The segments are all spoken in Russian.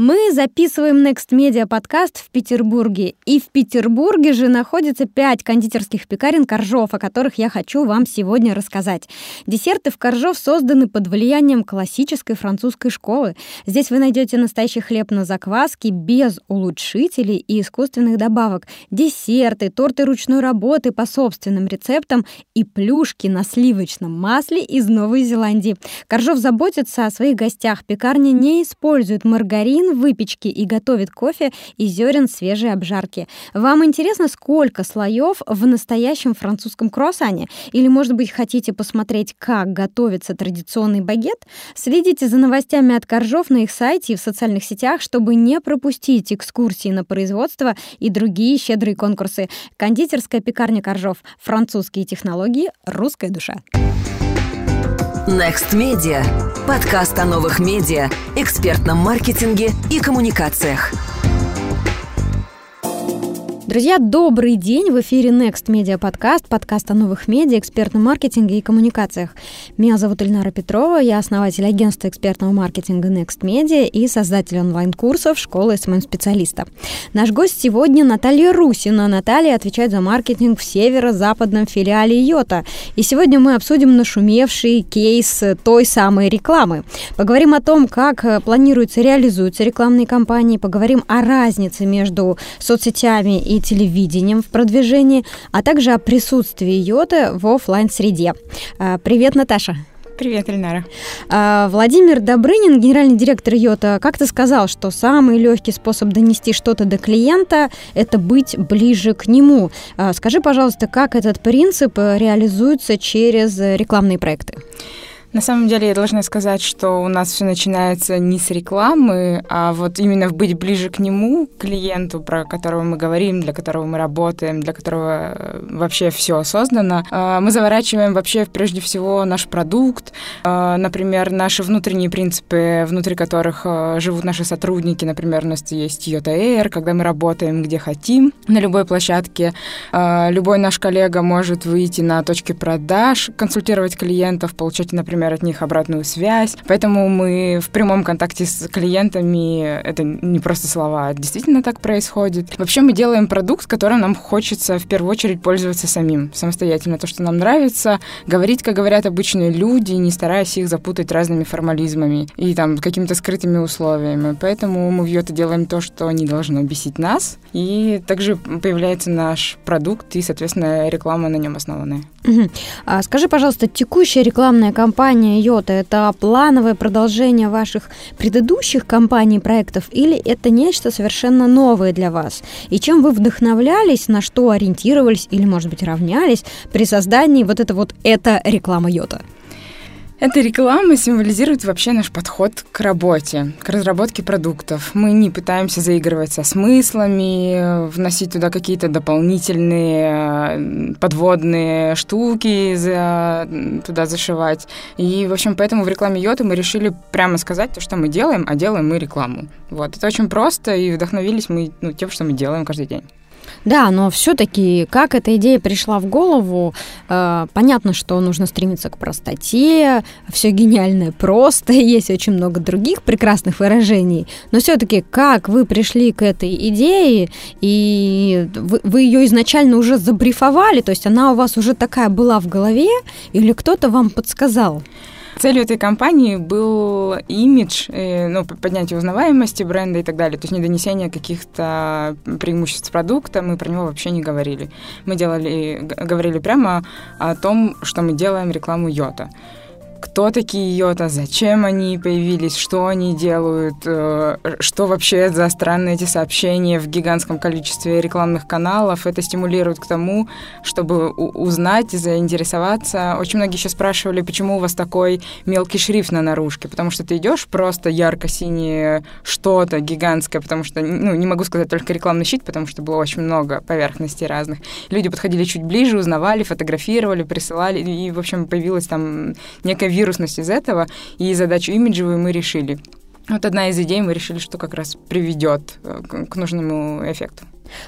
Мы записываем Next Media подкаст в Петербурге. И в Петербурге же находится пять кондитерских пекарен Коржов, о которых я хочу вам сегодня рассказать. Десерты в Коржов созданы под влиянием классической французской школы. Здесь вы найдете настоящий хлеб на закваске без улучшителей и искусственных добавок, десерты, торты ручной работы по собственным рецептам и плюшки на сливочном масле из Новой Зеландии. Коржов заботится о своих гостях. Пекарня не использует маргарин, выпечки и готовит кофе из зерен свежей обжарки. Вам интересно, сколько слоев в настоящем французском круассане? Или, может быть, хотите посмотреть, как готовится традиционный багет? Следите за новостями от Коржов на их сайте и в социальных сетях, чтобы не пропустить экскурсии на производство и другие щедрые конкурсы. Кондитерская пекарня Коржов. Французские технологии. Русская душа. Next Media. Подкаст о новых медиа, экспертном маркетинге и коммуникациях. Друзья, добрый день! В эфире Next Media Podcast, подкаст о новых медиа, экспертном маркетинге и коммуникациях. Меня зовут Ильнара Петрова, я основатель агентства экспертного маркетинга Next Media и создатель онлайн-курсов школы SMM-специалиста. Наш гость сегодня Наталья Русина. Наталья отвечает за маркетинг в северо-западном филиале Yota. И сегодня мы обсудим нашумевший кейс той самой рекламы. Поговорим о том, как планируется, реализуются рекламные кампании, поговорим о разнице между соцсетями и телевидением в продвижении, а также о присутствии йоты в офлайн среде а, Привет, Наташа. Привет, Эльнара. А, Владимир Добрынин, генеральный директор Йота, как-то сказал, что самый легкий способ донести что-то до клиента – это быть ближе к нему. А, скажи, пожалуйста, как этот принцип реализуется через рекламные проекты? На самом деле я должна сказать, что у нас все начинается не с рекламы, а вот именно быть ближе к нему, клиенту, про которого мы говорим, для которого мы работаем, для которого э, вообще все создано. А, мы заворачиваем вообще прежде всего наш продукт, а, например, наши внутренние принципы, внутри которых э, живут наши сотрудники. Например, у нас есть Yota Air, когда мы работаем где хотим, на любой площадке. А, любой наш коллега может выйти на точки продаж, консультировать клиентов, получать, например, например, от них обратную связь. Поэтому мы в прямом контакте с клиентами, это не просто слова, а действительно так происходит. Вообще мы делаем продукт, которым нам хочется в первую очередь пользоваться самим, самостоятельно. То, что нам нравится, говорить, как говорят обычные люди, не стараясь их запутать разными формализмами и там какими-то скрытыми условиями. Поэтому мы в Йота делаем то, что не должно бесить нас. И также появляется наш продукт и, соответственно, реклама на нем основанная. А скажи, пожалуйста, текущая рекламная кампания компания Йота – это плановое продолжение ваших предыдущих компаний, проектов, или это нечто совершенно новое для вас? И чем вы вдохновлялись, на что ориентировались или, может быть, равнялись при создании вот это вот «это реклама Йота»? Эта реклама символизирует вообще наш подход к работе, к разработке продуктов. Мы не пытаемся заигрывать со смыслами, вносить туда какие-то дополнительные подводные штуки, за, туда зашивать. И, в общем, поэтому в рекламе Йоты мы решили прямо сказать то, что мы делаем, а делаем мы рекламу. Вот. Это очень просто, и вдохновились мы ну, тем, что мы делаем каждый день. Да, но все-таки, как эта идея пришла в голову, э, понятно, что нужно стремиться к простоте, все гениальное просто, есть очень много других прекрасных выражений, но все-таки, как вы пришли к этой идее, и вы, вы ее изначально уже забрифовали, то есть она у вас уже такая была в голове, или кто-то вам подсказал? Целью этой кампании был имидж, э, ну, поднятие узнаваемости бренда и так далее, то есть не донесение каких-то преимуществ продукта, мы про него вообще не говорили. Мы делали, говорили прямо о том, что мы делаем рекламу Йота кто такие йота, зачем они появились, что они делают, э, что вообще за странные эти сообщения в гигантском количестве рекламных каналов. Это стимулирует к тому, чтобы узнать и заинтересоваться. Очень многие еще спрашивали, почему у вас такой мелкий шрифт на наружке, потому что ты идешь просто ярко-синее что-то гигантское, потому что, ну, не могу сказать только рекламный щит, потому что было очень много поверхностей разных. Люди подходили чуть ближе, узнавали, фотографировали, присылали, и, в общем, появилась там некая вирусность из этого, и задачу имиджевую мы решили. Вот одна из идей мы решили, что как раз приведет э, к нужному эффекту.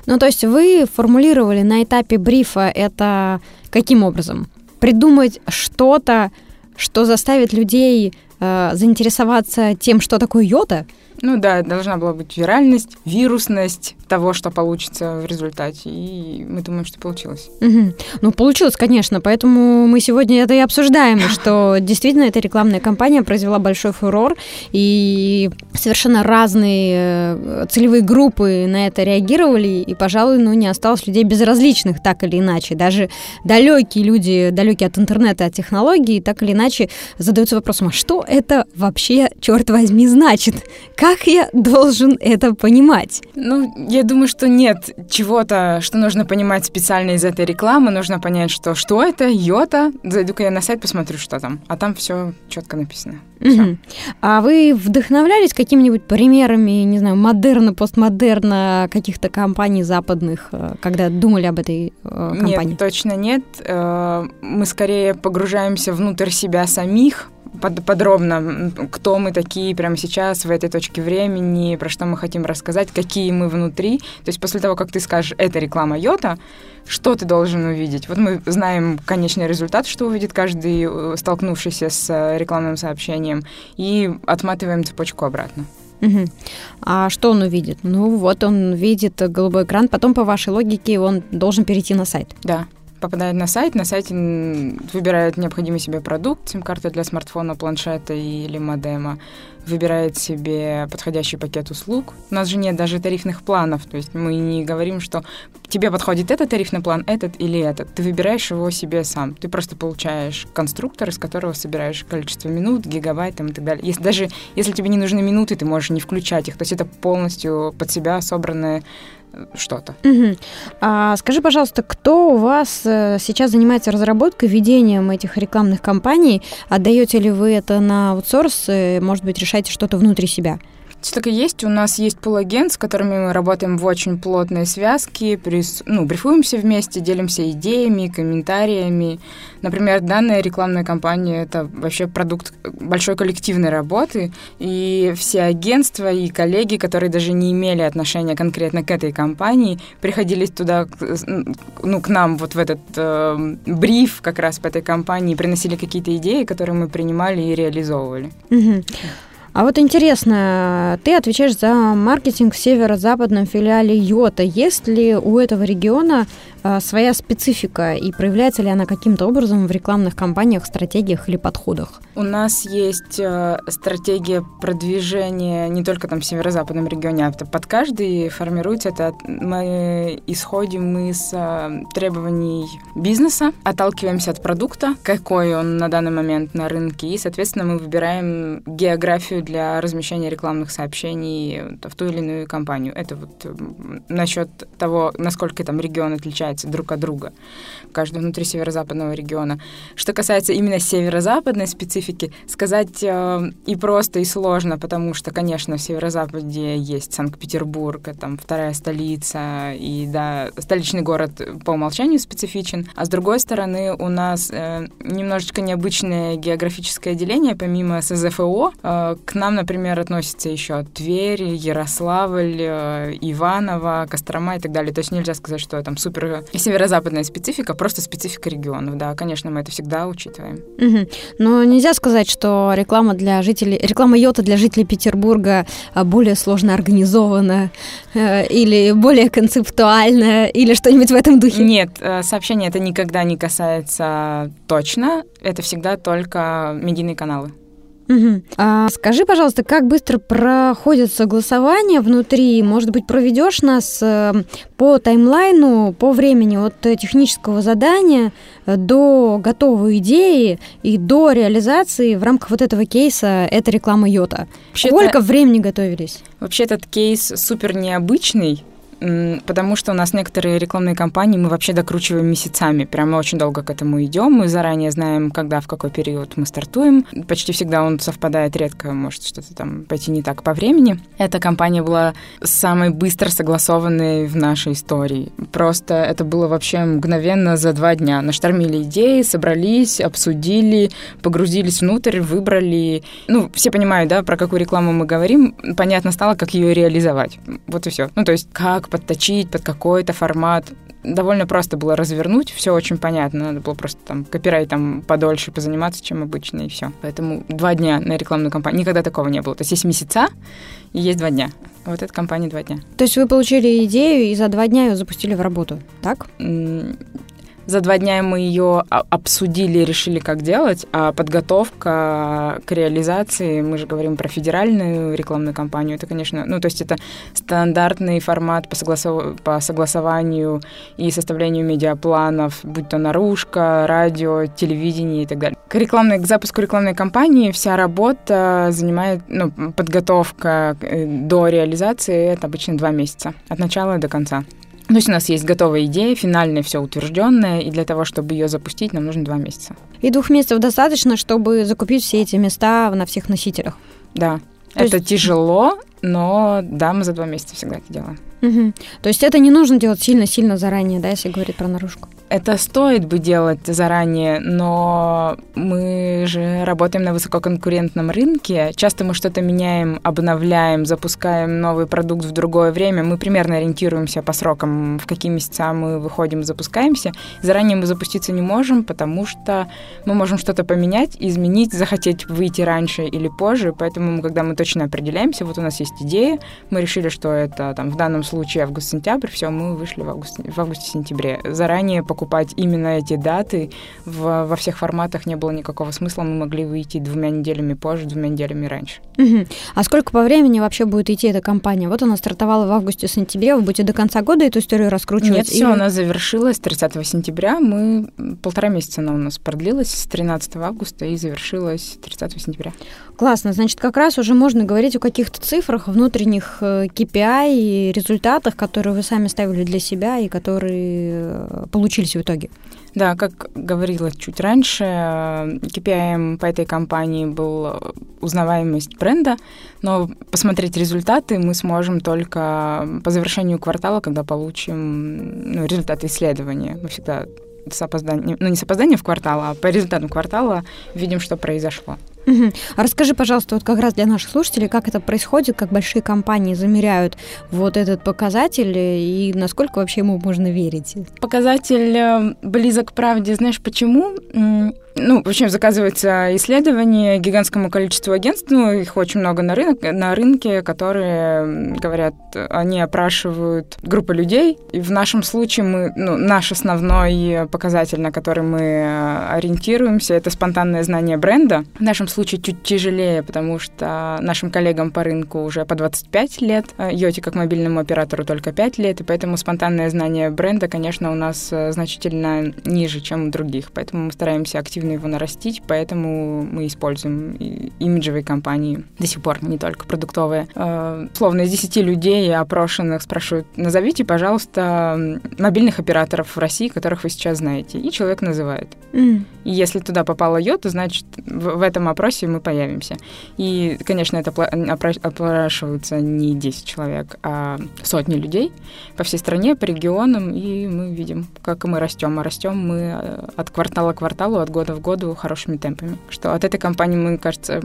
Ну, то есть вы формулировали на этапе брифа это каким образом? Придумать что-то, что заставит людей э, заинтересоваться тем, что такое йота? Ну да, должна была быть виральность, вирусность того, что получится в результате. И мы думаем, что получилось. Угу. Ну, получилось, конечно. Поэтому мы сегодня это и обсуждаем, что действительно эта рекламная кампания произвела большой фурор, и совершенно разные э, целевые группы на это реагировали, и, пожалуй, ну, не осталось людей безразличных так или иначе. Даже далекие люди, далекие от интернета, от технологий, так или иначе задаются вопросом, а что это вообще, черт возьми, значит? Как я должен это понимать? Ну, я думаю, что нет чего-то, что нужно понимать специально из этой рекламы. Нужно понять, что что это, йота. Зайду-ка я на сайт, посмотрю, что там. А там все четко написано. Угу. А вы вдохновлялись какими-нибудь примерами, не знаю, модерна, постмодерна каких-то компаний западных, э, когда думали об этой э, компании? Нет, точно нет. Э, мы скорее погружаемся внутрь себя самих, под, подробно, кто мы такие прямо сейчас, в этой точке времени, про что мы хотим рассказать, какие мы внутри. То есть после того, как ты скажешь, это реклама Йота, что ты должен увидеть? Вот мы знаем конечный результат, что увидит каждый, э, столкнувшийся с э, рекламным сообщением, и отматываем цепочку обратно. Угу. А что он увидит? Ну вот он видит голубой экран, потом по вашей логике он должен перейти на сайт. Да попадает на сайт, на сайте выбирает необходимый себе продукт, сим-карта для смартфона, планшета или модема, выбирает себе подходящий пакет услуг. У нас же нет даже тарифных планов, то есть мы не говорим, что тебе подходит этот тарифный план, этот или этот. Ты выбираешь его себе сам. Ты просто получаешь конструктор, из которого собираешь количество минут, гигабайт и так далее. Если, даже если тебе не нужны минуты, ты можешь не включать их. То есть это полностью под себя собранное что-то. Угу. А скажи, пожалуйста, кто у вас э, сейчас занимается разработкой, ведением этих рекламных кампаний? Отдаете ли вы это на аутсорс? Э, может быть, решаете что-то внутри себя? Все так и есть. У нас есть пулагент, с которыми мы работаем в очень плотной связке, прис... ну, брифуемся вместе, делимся идеями, комментариями. Например, данная рекламная кампания — это вообще продукт большой коллективной работы, и все агентства и коллеги, которые даже не имели отношения конкретно к этой компании, приходились туда, ну, к нам вот в этот э, бриф как раз по этой компании, приносили какие-то идеи, которые мы принимали и реализовывали. Угу. А вот интересно, ты отвечаешь за маркетинг в северо-западном филиале Йота. Есть ли у этого региона своя специфика и проявляется ли она каким-то образом в рекламных кампаниях, стратегиях или подходах? У нас есть э, стратегия продвижения не только там в северо-западном регионе, а под каждый формируется это. Мы исходим из э, требований бизнеса, отталкиваемся от продукта, какой он на данный момент на рынке, и, соответственно, мы выбираем географию для размещения рекламных сообщений в ту или иную компанию. Это вот насчет того, насколько там регион отличается отличается друг от друга, каждый внутри северо-западного региона. Что касается именно северо-западной специфики, сказать э, и просто, и сложно, потому что, конечно, в северо-западе есть Санкт-Петербург, там вторая столица, и да, столичный город по умолчанию специфичен, а с другой стороны у нас э, немножечко необычное географическое деление, помимо СЗФО, э, к нам, например, относятся еще Тверь, Ярославль, э, Иваново, Кострома и так далее. То есть нельзя сказать, что там супер северо-западная специфика, просто специфика регионов, да, конечно, мы это всегда учитываем. Угу. Но нельзя сказать, что реклама для жителей, реклама Йота для жителей Петербурга а, более сложно организована э, или более концептуальна или что-нибудь в этом духе. Нет, э, сообщение это никогда не касается точно, это всегда только медийные каналы. Угу. А, скажи, пожалуйста, как быстро проходит согласование внутри? Может быть, проведешь нас э, по таймлайну, по времени от технического задания э, до готовой идеи и до реализации в рамках вот этого кейса это реклама Йота? Сколько времени готовились? Вообще этот кейс супер необычный потому что у нас некоторые рекламные кампании мы вообще докручиваем месяцами. Прямо очень долго к этому идем. Мы заранее знаем, когда, в какой период мы стартуем. Почти всегда он совпадает, редко может что-то там пойти не так по времени. Эта кампания была самой быстро согласованной в нашей истории. Просто это было вообще мгновенно за два дня. Наштормили идеи, собрались, обсудили, погрузились внутрь, выбрали. Ну, все понимают, да, про какую рекламу мы говорим. Понятно стало, как ее реализовать. Вот и все. Ну, то есть, как подточить под какой-то формат. довольно просто было развернуть, все очень понятно, надо было просто там копирайтом подольше позаниматься, чем обычно, и все. Поэтому два дня на рекламную кампанию, никогда такого не было. То есть есть месяца и есть два дня. Вот эта компания два дня. То есть вы получили идею и за два дня ее запустили в работу, так? За два дня мы ее обсудили, решили, как делать, а подготовка к реализации, мы же говорим про федеральную рекламную кампанию, это, конечно, ну, то есть это стандартный формат по, согласов... по согласованию и составлению медиапланов, будь то наружка, радио, телевидение и так далее. К, рекламной, к запуску рекламной кампании вся работа занимает, ну, подготовка э, до реализации, это обычно два месяца, от начала до конца. То есть у нас есть готовая идея, финальная, все утвержденное, и для того, чтобы ее запустить, нам нужно два месяца. И двух месяцев достаточно, чтобы закупить все эти места на всех носителях. Да. То это есть... тяжело, но да, мы за два месяца всегда это делаем. Угу. То есть это не нужно делать сильно-сильно заранее, да, если говорить про наружку? Это стоит бы делать заранее, но мы же работаем на высококонкурентном рынке. Часто мы что-то меняем, обновляем, запускаем новый продукт в другое время. Мы примерно ориентируемся по срокам, в какие месяца мы выходим, запускаемся. Заранее мы запуститься не можем, потому что мы можем что-то поменять, изменить, захотеть выйти раньше или позже. Поэтому, когда мы точно определяемся, вот у нас есть идея, мы решили, что это там в данном случае август-сентябрь, все, мы вышли в, август, в августе-сентябре. Заранее покупаем покупать именно эти даты. В, во всех форматах не было никакого смысла. Мы могли выйти двумя неделями позже, двумя неделями раньше. Угу. А сколько по времени вообще будет идти эта кампания? Вот она стартовала в августе-сентябре. Вы будете до конца года эту историю раскручивать? Нет, все, она завершилась 30 сентября. Мы полтора месяца она у нас продлилась с 13 августа и завершилась 30 сентября. Классно. Значит, как раз уже можно говорить о каких-то цифрах, внутренних KPI э, и результатах, которые вы сами ставили для себя и которые э, получились в итоге. Да, как говорила чуть раньше, KPI по этой компании был узнаваемость бренда, но посмотреть результаты мы сможем только по завершению квартала, когда получим ну, результаты исследования. Мы всегда с опозданием, ну не с опозданием в квартал, а по результатам квартала видим, что произошло. Угу. А расскажи, пожалуйста, вот как раз для наших слушателей, как это происходит, как большие компании замеряют вот этот показатель и насколько вообще ему можно верить? Показатель э, близок к правде, знаешь почему? Ну, в общем, заказывается исследование гигантскому количеству агентств, ну, их очень много на, рынок, на рынке, которые говорят, они опрашивают группы людей, и в нашем случае мы, ну, наш основной показатель, на который мы э, ориентируемся, это спонтанное знание бренда. В нашем случае чуть тяжелее, потому что нашим коллегам по рынку уже по 25 лет, а Йоти как мобильному оператору только 5 лет, и поэтому спонтанное знание бренда, конечно, у нас значительно ниже, чем у других, поэтому мы стараемся активно его нарастить, поэтому мы используем имиджевые компании до сих пор, не только продуктовые. Э, словно из 10 людей опрошенных спрашивают, назовите, пожалуйста, мобильных операторов в России, которых вы сейчас знаете, и человек называет. Mm. И если туда попало Йота, значит, в, в этом опросе мы появимся. И, конечно, это опрашиваются не 10 человек, а сотни людей по всей стране, по регионам, и мы видим, как мы растем. А растем мы э, от квартала к кварталу, от года в году хорошими темпами. Что от этой компании, мы, кажется,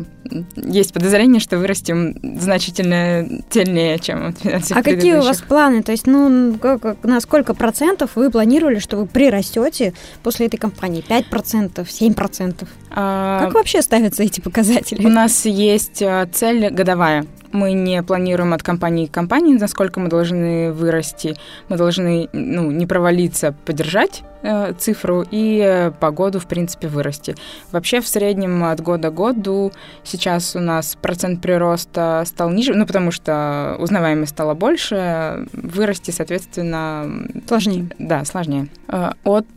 есть подозрение, что вырастем значительно сильнее, чем от всех А какие у вас планы? То есть, ну, на сколько процентов вы планировали, что вы прирастете после этой компании? 5%, 7%? А... Как вообще ставятся эти показатели? У нас есть э, цель годовая. Мы не планируем от компании к компании, насколько мы должны вырасти. Мы должны ну, не провалиться, поддержать э, цифру и э, по году, в принципе, вырасти. Вообще, в среднем от года к году сейчас у нас процент прироста стал ниже, ну, потому что узнаваемость стала больше, вырасти, соответственно... Сложнее. Да, сложнее. Э, от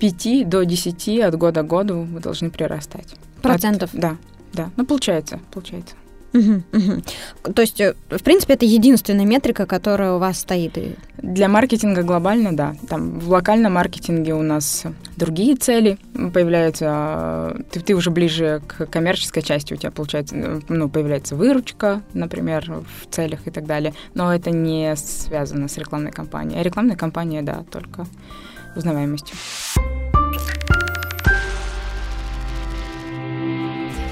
5 до 10 от года к году вы должны прирастать. Процентов? От, да, да. Ну, получается, получается. Угу, угу. То есть, э, в принципе, это единственная метрика, которая у вас стоит. Для маркетинга глобально, да. Там в локальном маркетинге у нас другие цели появляются. Ты, ты уже ближе к коммерческой части, у тебя получается, ну, появляется выручка, например, в целях и так далее. Но это не связано с рекламной кампанией. А рекламная кампания, да, только узнаваемостью.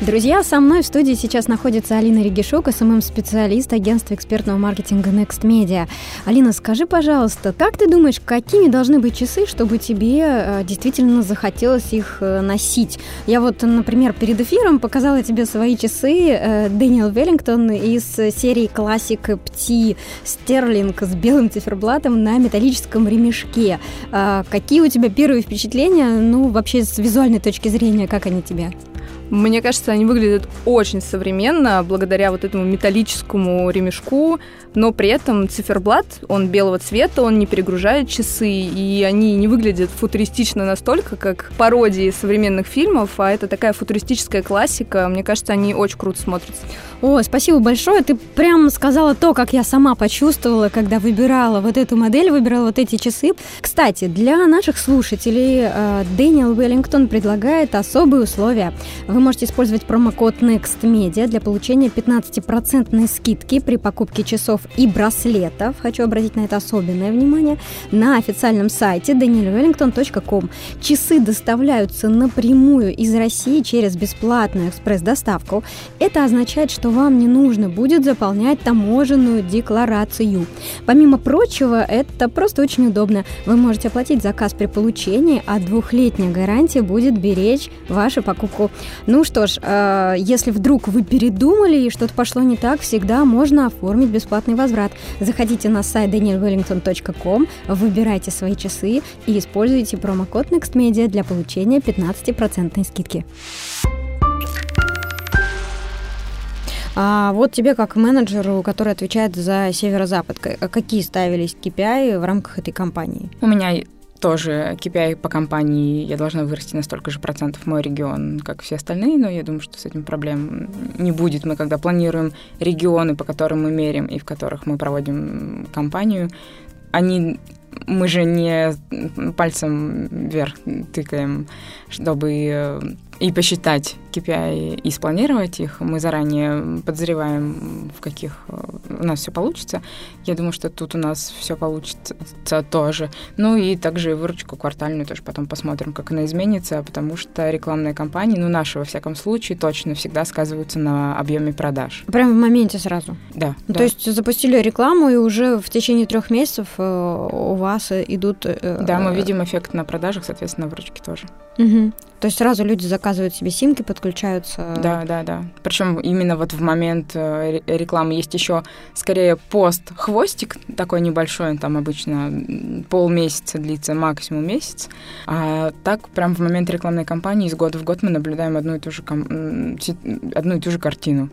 Друзья, со мной в студии сейчас находится Алина Регишук, SMM-специалист агентства экспертного маркетинга Next Media. Алина, скажи, пожалуйста, как ты думаешь, какими должны быть часы, чтобы тебе э, действительно захотелось их э, носить? Я вот, например, перед эфиром показала тебе свои часы э, Daniel Wellington из серии Classic Petite Стерлинг с белым циферблатом на металлическом ремешке. Какие у тебя первые впечатления, ну, вообще с визуальной точки зрения, как они тебе? Мне кажется, они выглядят очень современно, благодаря вот этому металлическому ремешку, но при этом циферблат, он белого цвета, он не перегружает часы, и они не выглядят футуристично настолько, как пародии современных фильмов, а это такая футуристическая классика. Мне кажется, они очень круто смотрятся. О, спасибо большое. Ты прям сказала то, как я сама почувствовала, когда выбирала вот эту модель, выбирала вот эти часы. Кстати, для наших слушателей э, Дэниел Уэллингтон предлагает особые условия. Вы можете использовать промокод NEXTMedia для получения 15% скидки при покупке часов и браслетов. Хочу обратить на это особенное внимание. На официальном сайте danielwellington.com часы доставляются напрямую из России через бесплатную экспресс-доставку. Это означает, что вам не нужно будет заполнять таможенную декларацию. Помимо прочего, это просто очень удобно. Вы можете оплатить заказ при получении, а двухлетняя гарантия будет беречь вашу покупку. Ну что ж, э, если вдруг вы передумали и что-то пошло не так, всегда можно оформить бесплатный возврат. Заходите на сайт danielwellington.com, выбирайте свои часы и используйте промокод NextMedia для получения 15% скидки. А вот тебе как менеджеру, который отвечает за северо-запад, какие ставились KPI в рамках этой компании? У меня тоже KPI по компании, я должна вырасти на столько же процентов мой регион, как все остальные, но я думаю, что с этим проблем не будет. Мы когда планируем регионы, по которым мы мерим и в которых мы проводим кампанию, они мы же не пальцем вверх тыкаем, чтобы э, и посчитать KPI и спланировать их. Мы заранее подозреваем, в каких э, у нас все получится. Я думаю, что тут у нас все получится тоже. Ну и также выручку квартальную тоже потом посмотрим, как она изменится, потому что рекламные кампании, ну наши во всяком случае, точно всегда сказываются на объеме продаж. Прямо в моменте сразу? Да. Ну, да. То есть запустили рекламу, и уже в течение трех месяцев э, у вас идут... Да, мы видим эффект на продажах, соответственно, выручки тоже. Угу. То есть сразу люди заказывают себе симки, подключаются. Да, да, да. Причем именно вот в момент э, рекламы есть еще скорее пост хвостик такой небольшой, там обычно полмесяца длится, максимум месяц. А так прям в момент рекламной кампании из года в год мы наблюдаем одну и ту же, одну и ту же картину.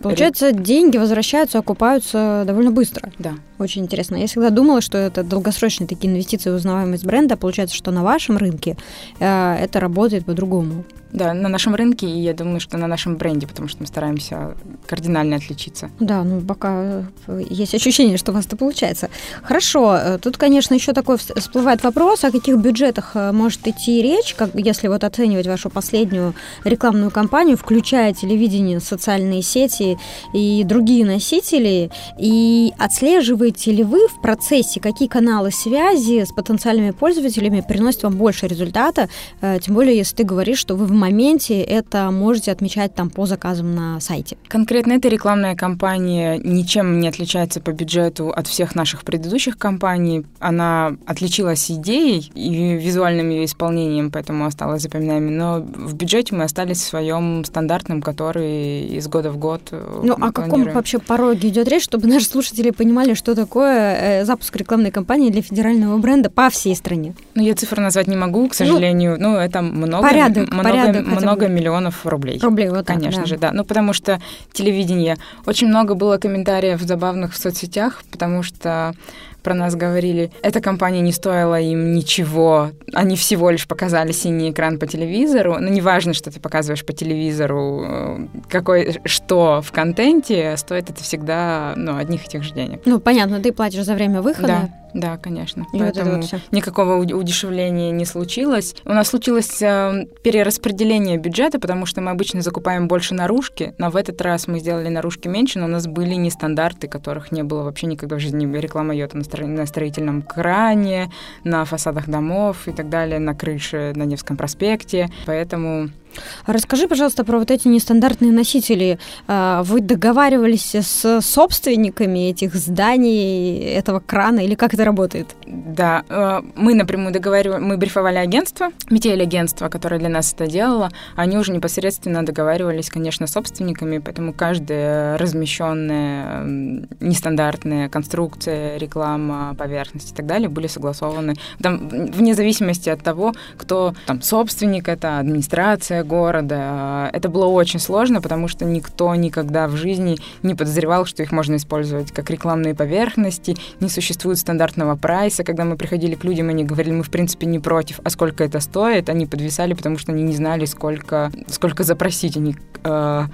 Получается, деньги возвращаются, окупаются довольно быстро. Да. Очень интересно. Я всегда думала, что это долгосрочные такие инвестиции в узнаваемость бренда. Получается, что на вашем рынке э, это работает по-другому. Да, на нашем рынке, и я думаю, что на нашем бренде, потому что мы стараемся кардинально отличиться. Да, ну пока э, есть ощущение, что у вас это получается. Хорошо, э, тут, конечно, еще такой всплывает вопрос, о каких бюджетах э, может идти речь, как, если вот оценивать вашу последнюю рекламную кампанию, включая телевидение, социальные сети и другие носители, и отслеживаете ли вы в процессе, какие каналы связи с потенциальными пользователями приносят вам больше результата, тем более, если ты говоришь, что вы в моменте это можете отмечать там по заказам на сайте. Конкретно эта рекламная кампания ничем не отличается по бюджету от всех наших предыдущих кампаний. Она отличилась идеей и визуальным ее исполнением, поэтому осталась запоминаемой. Но в бюджете мы остались в своем стандартном, который из года в год. Э, ну, о каком вообще пороге идет речь, чтобы наши слушатели понимали, что такое э, запуск рекламной кампании для федерального бренда по всей стране? Ну, я цифры назвать не могу, к сожалению. Ну, ну это много. Порядок, много, порядок много, много миллионов рублей. Рублей, вот так, Конечно да. же, да. Ну, потому что телевидение. Очень много было комментариев забавных в соцсетях, потому что про нас говорили, эта компания не стоила им ничего, они всего лишь показали синий экран по телевизору, но ну, неважно, что ты показываешь по телевизору, э, какой, что в контенте, стоит это всегда ну, одних и тех же денег. Ну, понятно, ты платишь за время выхода. Да. Да, конечно. И Поэтому вот вот никакого удешевления не случилось. У нас случилось э, перераспределение бюджета, потому что мы обычно закупаем больше наружки, но в этот раз мы сделали наружки меньше, но у нас были нестандарты, которых не было вообще никогда в жизни. Реклама йота на, стро... на строительном кране, на фасадах домов и так далее, на крыше на Невском проспекте. Поэтому Расскажи, пожалуйста, про вот эти нестандартные носители. А, вы договаривались с собственниками этих зданий, этого крана, или как это работает? Да, э, мы напрямую договаривали, мы брифовали агентство, метель-агентство, которое для нас это делало, они уже непосредственно договаривались, конечно, с собственниками, поэтому каждая размещенная нестандартная конструкция, реклама, поверхность и так далее были согласованы. Там, вне зависимости от того, кто там собственник, это администрация города. Это было очень сложно, потому что никто никогда в жизни не подозревал, что их можно использовать как рекламные поверхности, не существует стандартного прайса. Когда мы приходили к людям, они говорили, мы в принципе не против, а сколько это стоит, они подвисали, потому что они не знали, сколько, сколько запросить. Они, э,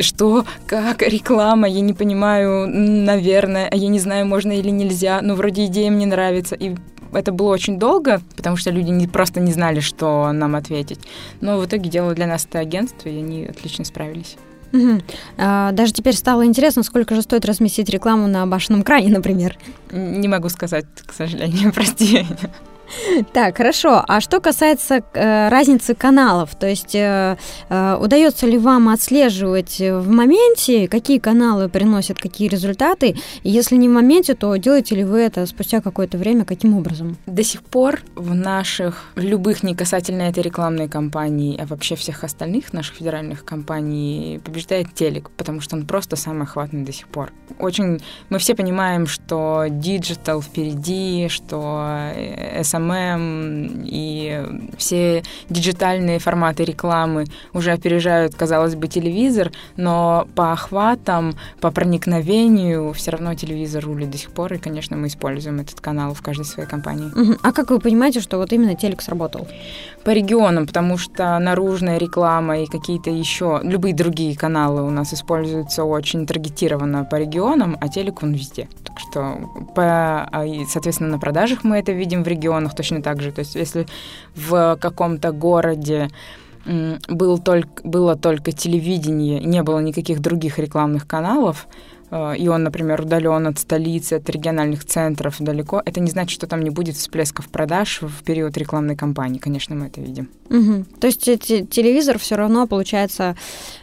что, как, реклама, я не понимаю, наверное, а я не знаю, можно или нельзя, но вроде идея мне нравится. И это было очень долго, потому что люди не, просто не знали, что нам ответить. Но в итоге делало для нас это агентство, и они отлично справились. Угу. А, даже теперь стало интересно, сколько же стоит разместить рекламу на башенном кране, например. Не могу сказать, к сожалению, прости. Так, хорошо. А что касается э, разницы каналов, то есть э, э, удается ли вам отслеживать в моменте, какие каналы приносят какие результаты? И если не в моменте, то делаете ли вы это спустя какое-то время, каким образом? До сих пор в наших, любых не касательно этой рекламной кампании, а вообще всех остальных наших федеральных компаний побеждает телек, потому что он просто самый охватный до сих пор. Очень, мы все понимаем, что digital впереди, что SMM SMM и все digital'ные форматы рекламы уже опережают, казалось бы, телевизор, но по охватам, по проникновению все равно телевизор рулит до сих пор, и, конечно, мы используем этот канал в каждой своей кампании. А как вы понимаете, что вот именно телек сработал? По регионам, потому что наружная реклама и какие-то еще, любые другие каналы у нас используются очень таргетированно по регионам, а телек он везде. Так что, по, а, соответственно, на продажах мы это видим в регионах, регионах точно так же. То есть если в каком-то городе был только, было только телевидение, не было никаких других рекламных каналов, э, и он, например, удален от столицы, от региональных центров далеко, это не значит, что там не будет всплесков продаж в период рекламной кампании. Конечно, мы это видим. Угу. То есть телевизор все равно, получается,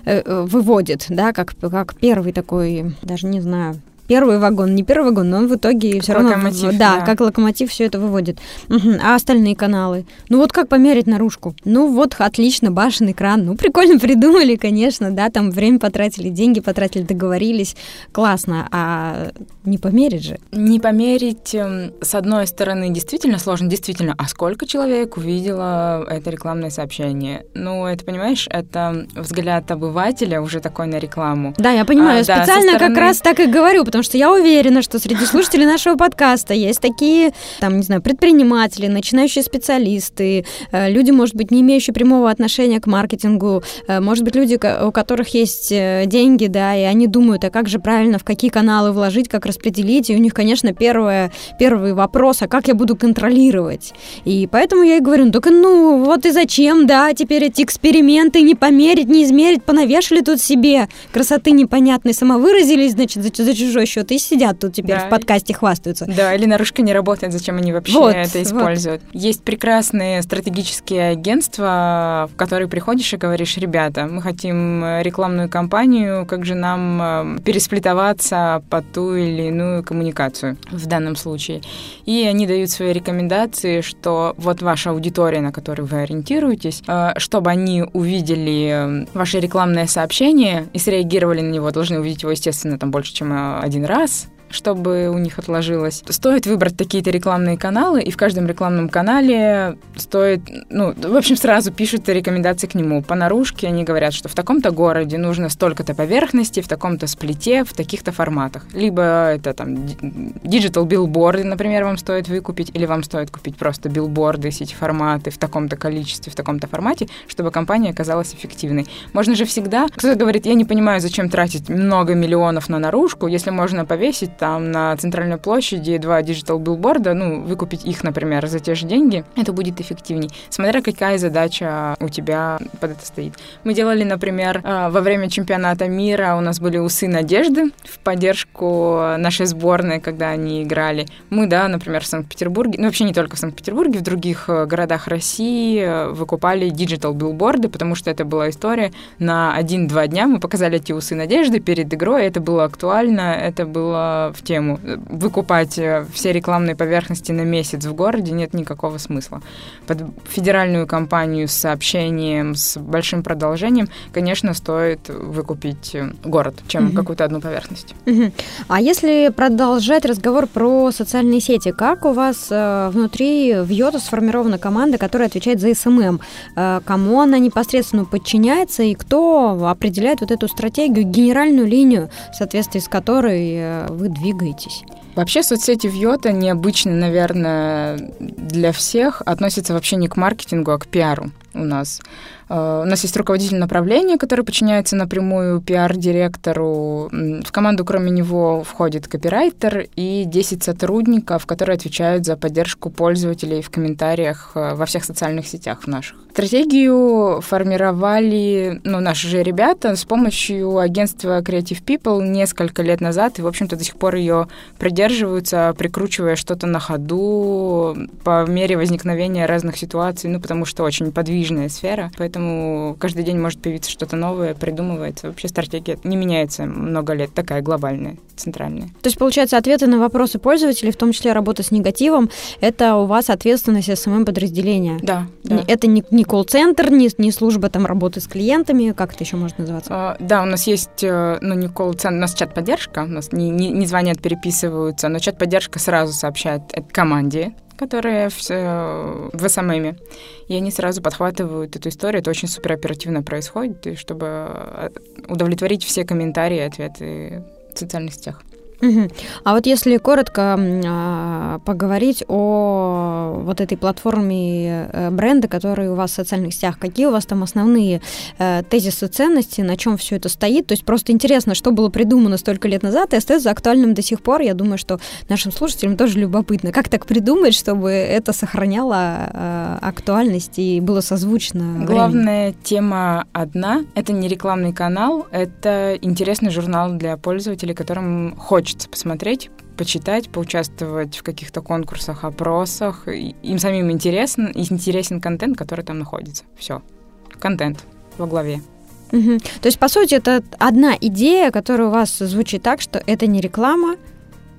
э, э, выводит, да, как, как первый такой, даже не знаю, первый вагон, не первый вагон, но он в итоге все равно, локомотив, да, да, как локомотив все это выводит. Угу. А остальные каналы? Ну вот как померить наружку? Ну вот отлично, башенный кран, ну прикольно придумали, конечно, да, там время потратили, деньги потратили, договорились, классно, а не померить же? Не померить, эм, с одной стороны, действительно сложно, действительно, а сколько человек увидело это рекламное сообщение? Ну, это, понимаешь, это взгляд обывателя уже такой на рекламу. Да, я понимаю, а, специально да, стороны... как раз так и говорю, потому что я уверена, что среди слушателей нашего подкаста есть такие, там, не знаю, предприниматели, начинающие специалисты, э, люди, может быть, не имеющие прямого отношения к маркетингу, э, может быть, люди, у которых есть э, деньги, да, и они думают, а как же правильно, в какие каналы вложить, как распределить, и у них, конечно, первое, первый вопрос, а как я буду контролировать? И поэтому я и говорю, ну, только, ну, вот и зачем, да, теперь эти эксперименты не померить, не измерить, понавешали тут себе красоты непонятной, самовыразились, значит, за, за чужой свой счет и сидят тут теперь да. в подкасте хвастаются. Да, или наружка не работает, зачем они вообще вот, это используют. Вот. Есть прекрасные стратегические агентства, в которые приходишь и говоришь, ребята, мы хотим рекламную кампанию, как же нам э, пересплетоваться под ту или иную коммуникацию в данном случае. И они дают свои рекомендации, что вот ваша аудитория, на которую вы ориентируетесь, э, чтобы они увидели э, ваше рекламное сообщение и среагировали на него, должны увидеть его, естественно, там больше, чем один один раз, чтобы у них отложилось. Стоит выбрать такие-то рекламные каналы, и в каждом рекламном канале стоит, ну, в общем, сразу пишут рекомендации к нему. По наружке они говорят, что в таком-то городе нужно столько-то поверхности, в таком-то сплите, в таких-то форматах. Либо это там digital билборды, например, вам стоит выкупить, или вам стоит купить просто билборды, сити-форматы в таком-то количестве, в таком-то формате, чтобы кампания оказалась эффективной. Можно же всегда... Кто-то говорит, я не понимаю, зачем тратить много миллионов на наружку, если можно повесить там на центральной площади два digital билборда, ну, выкупить их, например, за те же деньги, это будет эффективней, смотря какая задача у тебя под это стоит. Мы делали, например, э, во время чемпионата мира у нас были усы надежды в поддержку нашей сборной, когда они играли. Мы, да, например, в Санкт-Петербурге, ну, вообще не только в Санкт-Петербурге, в других э, городах России э, выкупали digital билборды, потому что это была история на один-два дня. Мы показали эти усы надежды перед игрой, это было актуально, это было в тему. Выкупать э, все рекламные поверхности на месяц в городе нет никакого смысла. Под федеральную кампанию с сообщением, с большим продолжением, конечно, стоит выкупить город, чем угу. какую-то одну поверхность. Угу. А если продолжать разговор про социальные сети, как у вас э, внутри в Yota сформирована команда, которая отвечает за SMM? Э, кому она непосредственно подчиняется и кто определяет вот эту стратегию, генеральную линию, в соответствии с которой э, вы двигаетесь? Вообще соцсети в Йота необычны, наверное, для всех, относятся вообще не к маркетингу, а к пиару у нас. Э, у нас есть руководитель направления, который подчиняется напрямую пиар-директору. В команду, кроме него, входит копирайтер и 10 сотрудников, которые отвечают за поддержку пользователей в комментариях э, во всех социальных сетях наших. Стратегию формировали ну, наши же ребята с помощью агентства Creative People несколько лет назад, и, в общем-то, до сих пор ее придерживаются, прикручивая что-то на ходу по мере возникновения разных ситуаций, ну, потому что очень подвижная сфера, поэтому каждый день может появиться что-то новое, придумывается. Вообще стратегия не меняется много лет, такая глобальная, центральная. То есть, получается, ответы на вопросы пользователей, в том числе работа с негативом, это у вас ответственность СММ-подразделения? Да, да. Это не, не колл-центр, не, не служба там работы с клиентами, как это еще можно называться? А, да, у нас есть, э, ну, не колл-центр, у нас чат-поддержка, у нас не, не, не звонят, переписываются, но чат-поддержка сразу сообщает команде, которые в, э, в СММе. И они сразу подхватывают эту историю. Это очень супероперативно происходит, и чтобы э, удовлетворить все комментарии и ответы в социальных сетях. А вот если коротко э, поговорить о вот этой платформе э, бренда, который у вас в социальных сетях, какие у вас там основные э, тезисы ценности, на чем все это стоит? То есть просто интересно, что было придумано столько лет назад и остается актуальным до сих пор. Я думаю, что нашим слушателям тоже любопытно, как так придумать, чтобы это сохраняло э, актуальность и было созвучно. Главная времени? тема одна: это не рекламный канал, это интересный журнал для пользователей, которым хочется хочется посмотреть, почитать, поучаствовать в каких-то конкурсах, опросах. Им самим интересен, интересен контент, который там находится. Все. Контент во главе. Угу. То есть, по сути, это одна идея, которая у вас звучит так, что это не реклама,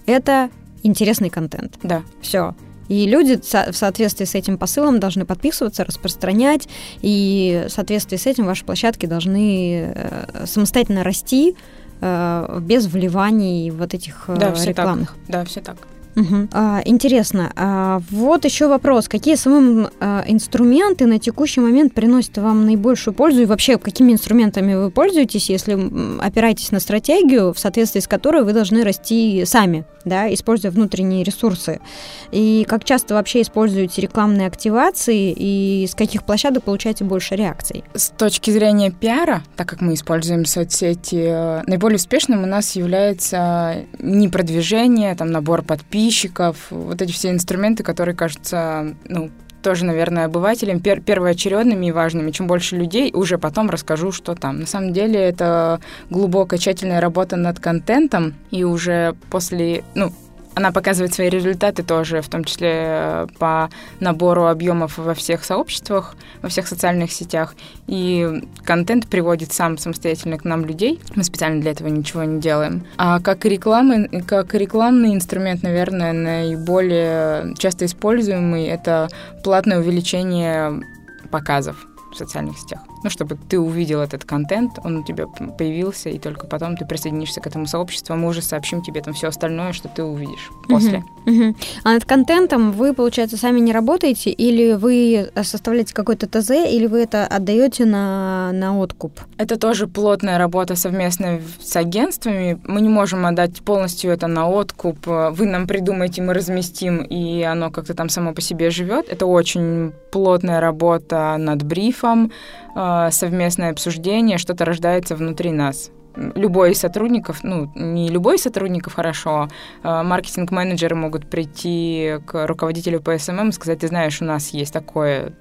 это интересный контент. Да. Все. И люди в соответствии с этим посылом должны подписываться, распространять, и в соответствии с этим ваши площадки должны э, самостоятельно расти, без вливаний вот этих э, да, рекламных. Так. Да, все так. Угу. А, интересно. А, вот еще вопрос. Какие самым а, инструменты на текущий момент приносят вам наибольшую пользу? И вообще, какими инструментами вы пользуетесь, если опираетесь на стратегию, в соответствии с которой вы должны расти сами, да, используя внутренние ресурсы? И как часто вообще используете рекламные активации, и с каких площадок получаете больше реакций? С точки зрения пиара, так как мы используем соцсети, э, наиболее успешным у нас является не продвижение, там, набор подписчиков, подписчиков, вот эти все инструменты, которые кажутся, ну, тоже, наверное, обывателям пер первоочередными и важными. Чем больше людей, уже потом расскажу, что там. На самом деле это глубокая, тщательная работа над контентом, и уже после, ну, она показывает свои результаты тоже, в том числе э, по набору объемов во всех сообществах, во всех социальных сетях. И контент приводит сам самостоятельно к нам людей. Мы специально для этого ничего не делаем. А как, рекламы, как рекламный инструмент, наверное, наиболее часто используемый, это платное увеличение показов в социальных сетях. Ну, чтобы ты увидел этот контент, он у тебя появился, и только потом ты присоединишься к этому сообществу, а мы уже сообщим тебе там все остальное, что ты увидишь после. Uh-huh, uh-huh. А над контентом вы, получается, сами не работаете, или вы составляете какой-то ТЗ, или вы это отдаете на, на откуп? Это тоже плотная работа совместная с агентствами. Мы не можем отдать полностью это на откуп. Вы нам придумаете, мы разместим, и оно как-то там само по себе живет. Это очень плотная работа над брифом, а, совместное обсуждение, что-то рождается внутри нас. любой из сотрудников, ну, не любой из сотрудников хорошо, а маркетинг-менеджеры могут прийти к руководителю по SMM и сказать, ты знаешь, у нас есть такое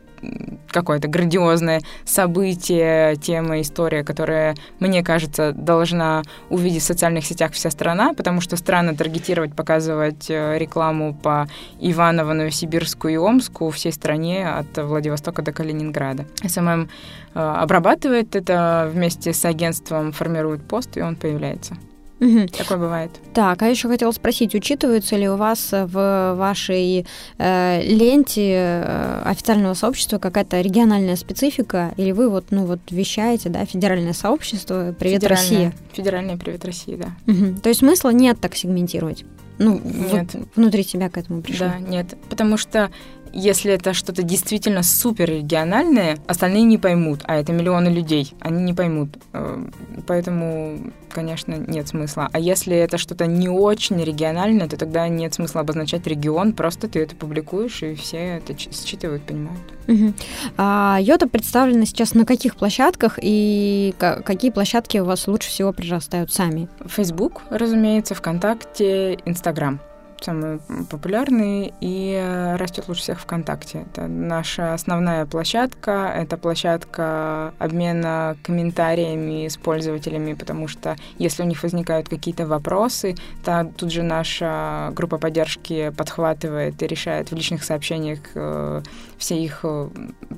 какое-то грандиозное событие, тема, история, которая, мне кажется, должна увидеть в социальных сетях вся страна, потому что странно таргетировать, показывать э, рекламу по Иваново, Новосибирску и Омску всей стране от Владивостока до Калининграда. SMM э, обрабатывает это вместе с агентством, формирует пост, и он появляется. Угу. Такое бывает. Так, а еще хотела спросить, учитывается ли у вас в вашей э, ленте э, официального сообщества какая-то региональная специфика, или вы вот, ну вот вещаете, да, федеральное сообщество, привет федеральное, Россия. Федеральное привет России, да. Угу. То есть смысла нет так сегментировать? Ну, нет. Внутри себя к этому пришли. Да, нет, потому что если это что-то действительно супер региональное, остальные не поймут, а это миллионы людей, они не поймут. Э, поэтому, конечно, нет смысла. А если это что-то не очень региональное, то тогда нет смысла обозначать регион, просто ты это публикуешь, и все это считывают, понимают. Угу. А Йота представлена сейчас на каких площадках и какие площадки у вас лучше всего прирастают сами? Facebook, разумеется, ВКонтакте, Инстаграм самый популярный и э, растет лучше всех ВКонтакте. Это наша основная площадка, это площадка обмена комментариями с пользователями, потому что если у них возникают какие-то вопросы, то тут же наша группа поддержки подхватывает и решает в личных сообщениях э, все их э,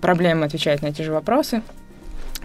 проблемы, отвечает на эти же вопросы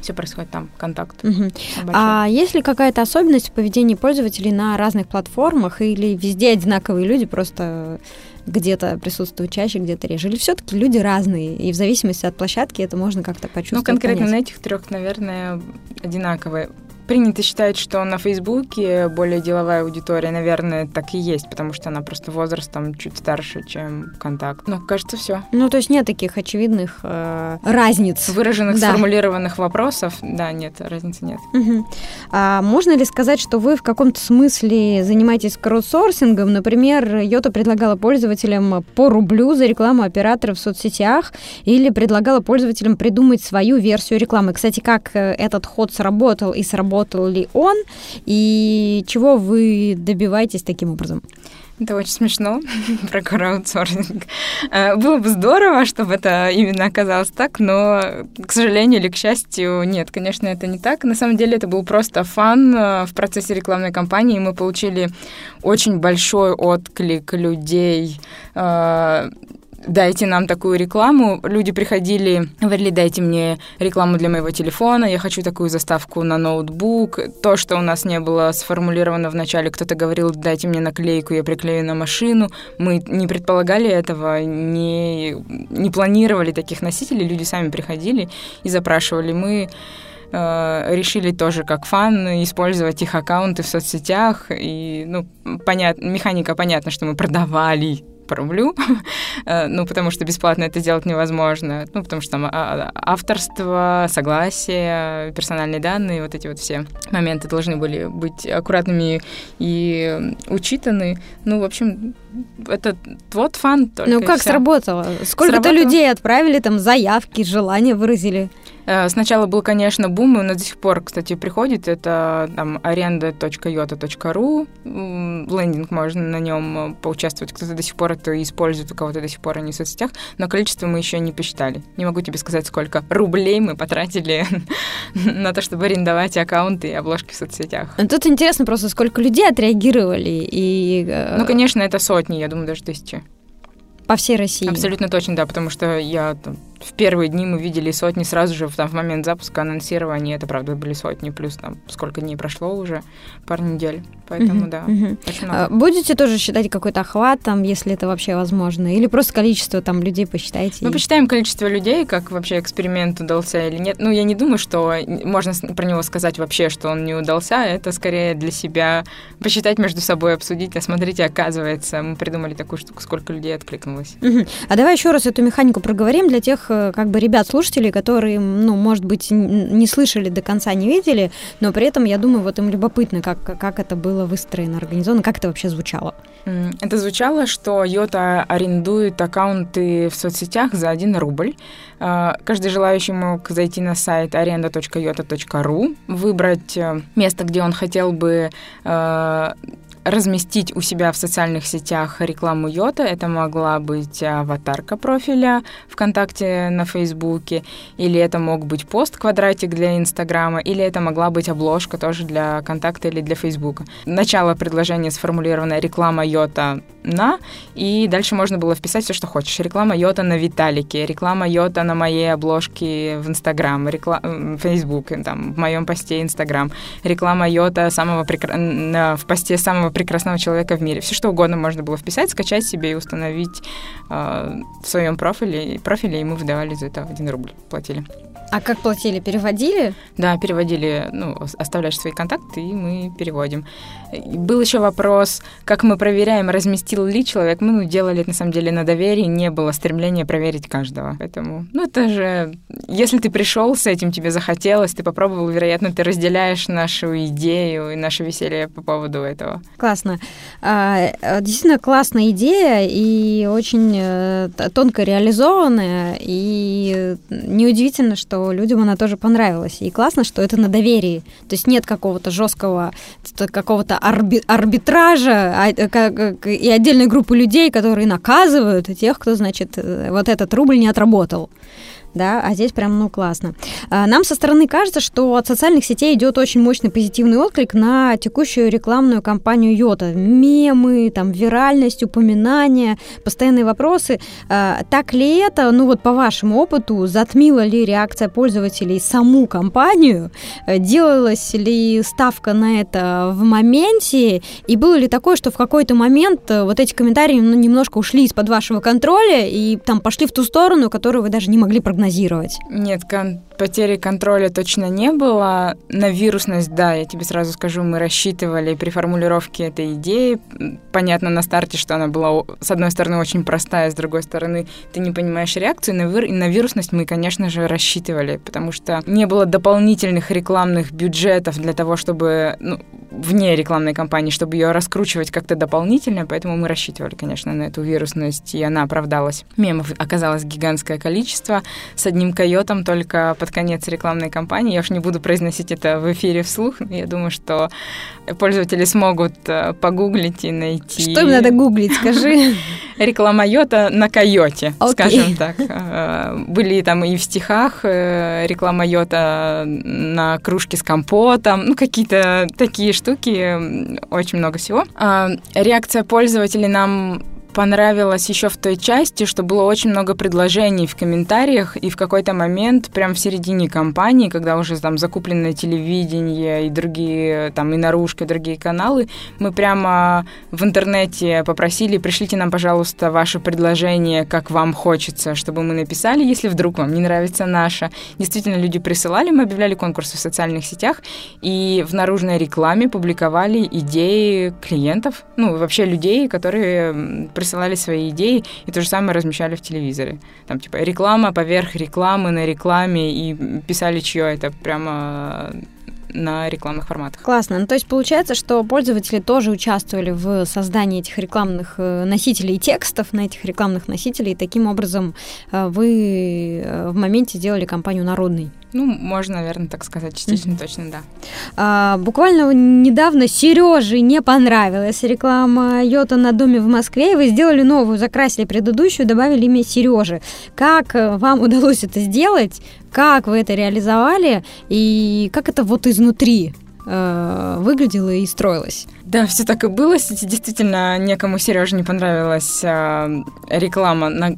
все происходит там, контакт. Угу. А есть ли какая-то особенность в поведении пользователей на разных платформах или везде одинаковые люди, просто где-то присутствуют чаще, где-то реже? Или все-таки люди разные, и в зависимости от площадки это можно как-то почувствовать? Ну, конкретно понять? на этих трех, наверное, одинаковые принято считать, что на Фейсбуке более деловая аудитория, наверное, так и есть, потому что она просто возрастом чуть старше, чем контакт. Но кажется, все. Ну, то есть нет таких очевидных э, разниц. Выраженных, да. сформулированных вопросов. Да, нет, разницы нет. Угу. А можно ли сказать, что вы в каком-то смысле занимаетесь краудсорсингом? Например, Йота предлагала пользователям по рублю за рекламу операторов в соцсетях или предлагала пользователям придумать свою версию рекламы. Кстати, как э, этот ход сработал и сработал работал ли он, и чего вы добиваетесь таким образом? Это очень смешно про краудсорсинг. Э, было бы здорово, чтобы это именно оказалось так, но, к сожалению или к счастью, нет, конечно, это не так. На самом деле это был просто фан э, в процессе рекламной кампании. Мы получили очень большой отклик людей э, дайте нам такую рекламу. Люди приходили, говорили, дайте мне рекламу для моего телефона, я хочу такую заставку на ноутбук. То, что у нас не было сформулировано в начале, кто-то говорил, дайте мне наклейку, я приклею на машину. Мы не предполагали этого, не, не планировали таких носителей, люди сами приходили и запрашивали. Мы э, решили тоже как фан использовать их аккаунты в соцсетях. И, ну, понят, механика понятна, что мы продавали по э, ну, потому что бесплатно это сделать невозможно, ну, потому что там а, авторство, согласие, персональные данные, вот эти вот все моменты должны были быть аккуратными и учитаны. Ну, в общем, это вот фан только. Ну, как сработало? Сколько-то людей отправили, там, заявки, желания выразили? Э, сначала был, конечно, бум, он до сих пор, кстати, приходит. Это там arenda.yota.ru, лендинг, можно на нем поучаствовать. Кто-то до сих пор это использует, у кого-то до сих пор они в соцсетях, но количество мы еще не посчитали. Не могу тебе сказать, сколько рублей мы потратили на то, чтобы арендовать аккаунты и обложки в соцсетях. Тут интересно просто, сколько людей отреагировали. И... Э, ну, конечно, это сотни, я думаю, даже тысячи. По всей России? Абсолютно точно, да, потому что я там, в первые дни мы видели сотни сразу же, там, в момент запуска анонсирования, это, правда, были сотни, плюс там сколько дней прошло уже, пару недель, поэтому, uh-huh, да, uh-huh. очень много. А, будете тоже считать какой-то охват, там, если это вообще возможно, или просто количество там людей посчитаете? Мы и... посчитаем количество людей, как вообще эксперимент удался или нет. Ну, я не думаю, что можно про него сказать вообще, что он не удался, это скорее для себя посчитать между собой, обсудить, а смотрите, оказывается, мы придумали такую штуку, сколько людей откликнулось. Uh-huh. А давай еще раз эту механику проговорим для тех как бы ребят, слушателей, которые, ну, может быть, не слышали до конца, не видели, но при этом, я думаю, вот им любопытно, как, как это было выстроено, организовано, как это вообще звучало. Это звучало, что Йота арендует аккаунты в соцсетях за 1 рубль. А, каждый желающий мог зайти на сайт arenda.yota.ru, выбрать э, место, где он хотел бы э, разместить у себя в социальных сетях рекламу Йота. Это могла быть аватарка профиля ВКонтакте на Фейсбуке, или это мог быть пост-квадратик для Инстаграма, или это могла быть обложка тоже для Контакта или для Фейсбука. Начало предложения сформулировано «реклама Йота на», и дальше можно было вписать все, что хочешь. Реклама Йота на Виталике, реклама Йота на моей обложке в Инстаграм, реклама Фейсбук, там, в моем посте Инстаграм, реклама Йота самого прекра... в посте самого прекрасного человека в мире. Все что угодно можно было вписать, скачать себе и установить э, в своем профиле, профиле, мы выдавали за это один рубль, платили. А как платили? Переводили? Да, переводили, ну, оставляешь свои контакты, и мы переводим. Был еще вопрос, как мы проверяем, разместил ли человек. Мы ну, делали это, на самом деле, на доверии, не было стремления проверить каждого. Поэтому, ну, это же, если ты пришел с этим, тебе захотелось, ты попробовал, вероятно, ты разделяешь нашу идею и наше веселье по поводу этого. Классно. А, действительно классная идея и очень э, тонко реализованная, и неудивительно, что людям она тоже понравилась. И классно, что это на доверии. То есть нет какого-то жесткого, какого-то арби арбитража а, э, и отдельной группы людей, которые наказывают тех, кто, значит, э, вот этот рубль не отработал да, а здесь прям, ну, классно. А, нам со стороны кажется, что от социальных сетей идет очень мощный позитивный отклик на текущую рекламную кампанию Йота. Мемы, там, виральность, упоминания, постоянные вопросы. А, так ли это, ну, вот по вашему опыту, затмила ли реакция пользователей саму компанию? Э, делалась ли ставка на это в моменте? И было ли такое, что в какой-то момент э, вот эти комментарии ну, немножко ушли из-под вашего контроля и там пошли в ту сторону, которую вы даже не могли прогнозировать? Прогнозировать? Нет, кон- потери контроля точно не было. На вирусность, да, я тебе сразу скажу, мы рассчитывали при формулировке этой идеи. Понятно на старте, что она была, с одной стороны, очень простая, с другой стороны, ты не понимаешь реакцию. На, вир- на вирусность мы, конечно же, рассчитывали, потому что не было дополнительных рекламных бюджетов для того, чтобы, ну, вне рекламной кампании, чтобы ее раскручивать как-то дополнительно, поэтому мы рассчитывали, конечно, на эту вирусность, и она оправдалась. Мемов оказалось гигантское количество с одним койотом только под конец рекламной кампании. Я уж не буду произносить это в эфире вслух, но я думаю, что пользователи смогут э, погуглить и найти... Что им надо гуглить, скажи? Реклама йота на койоте, okay. скажем так. Э, были там и в стихах э, реклама йота на кружке с компотом, ну, какие-то такие штуки, очень много всего. А, реакция пользователей нам понравилось еще в той части, что было очень много предложений в комментариях, и в какой-то момент, прям в середине кампании, когда уже там закуплено телевидение и другие, там и наружка, другие каналы, мы прямо в интернете попросили, пришлите нам, пожалуйста, ваше предложение, как вам хочется, чтобы мы написали, если вдруг вам не нравится наше. Действительно, люди присылали, мы объявляли конкурсы в социальных сетях, и в наружной рекламе публиковали идеи клиентов, ну, вообще людей, которые присылали свои идеи и то же самое размещали в телевизоре. Там типа реклама поверх рекламы на рекламе и писали, чье это прямо на рекламных форматах. Классно. Ну, то есть получается, что пользователи тоже участвовали в создании этих рекламных э, носителей текстов на этих рекламных носителей, и таким образом э, вы э, в моменте сделали компанию народной. Ну, можно, наверное, так сказать, частично mm-hmm. точно, да. А, буквально недавно Сереже не понравилась реклама Йота на доме в Москве, и вы сделали новую, закрасили предыдущую, добавили имя Сережи. Как вам удалось это сделать? Как вы это реализовали? И как это вот изнутри э, выглядело и строилось? Да, все так и было. Действительно, некому Сереже не понравилась э, реклама на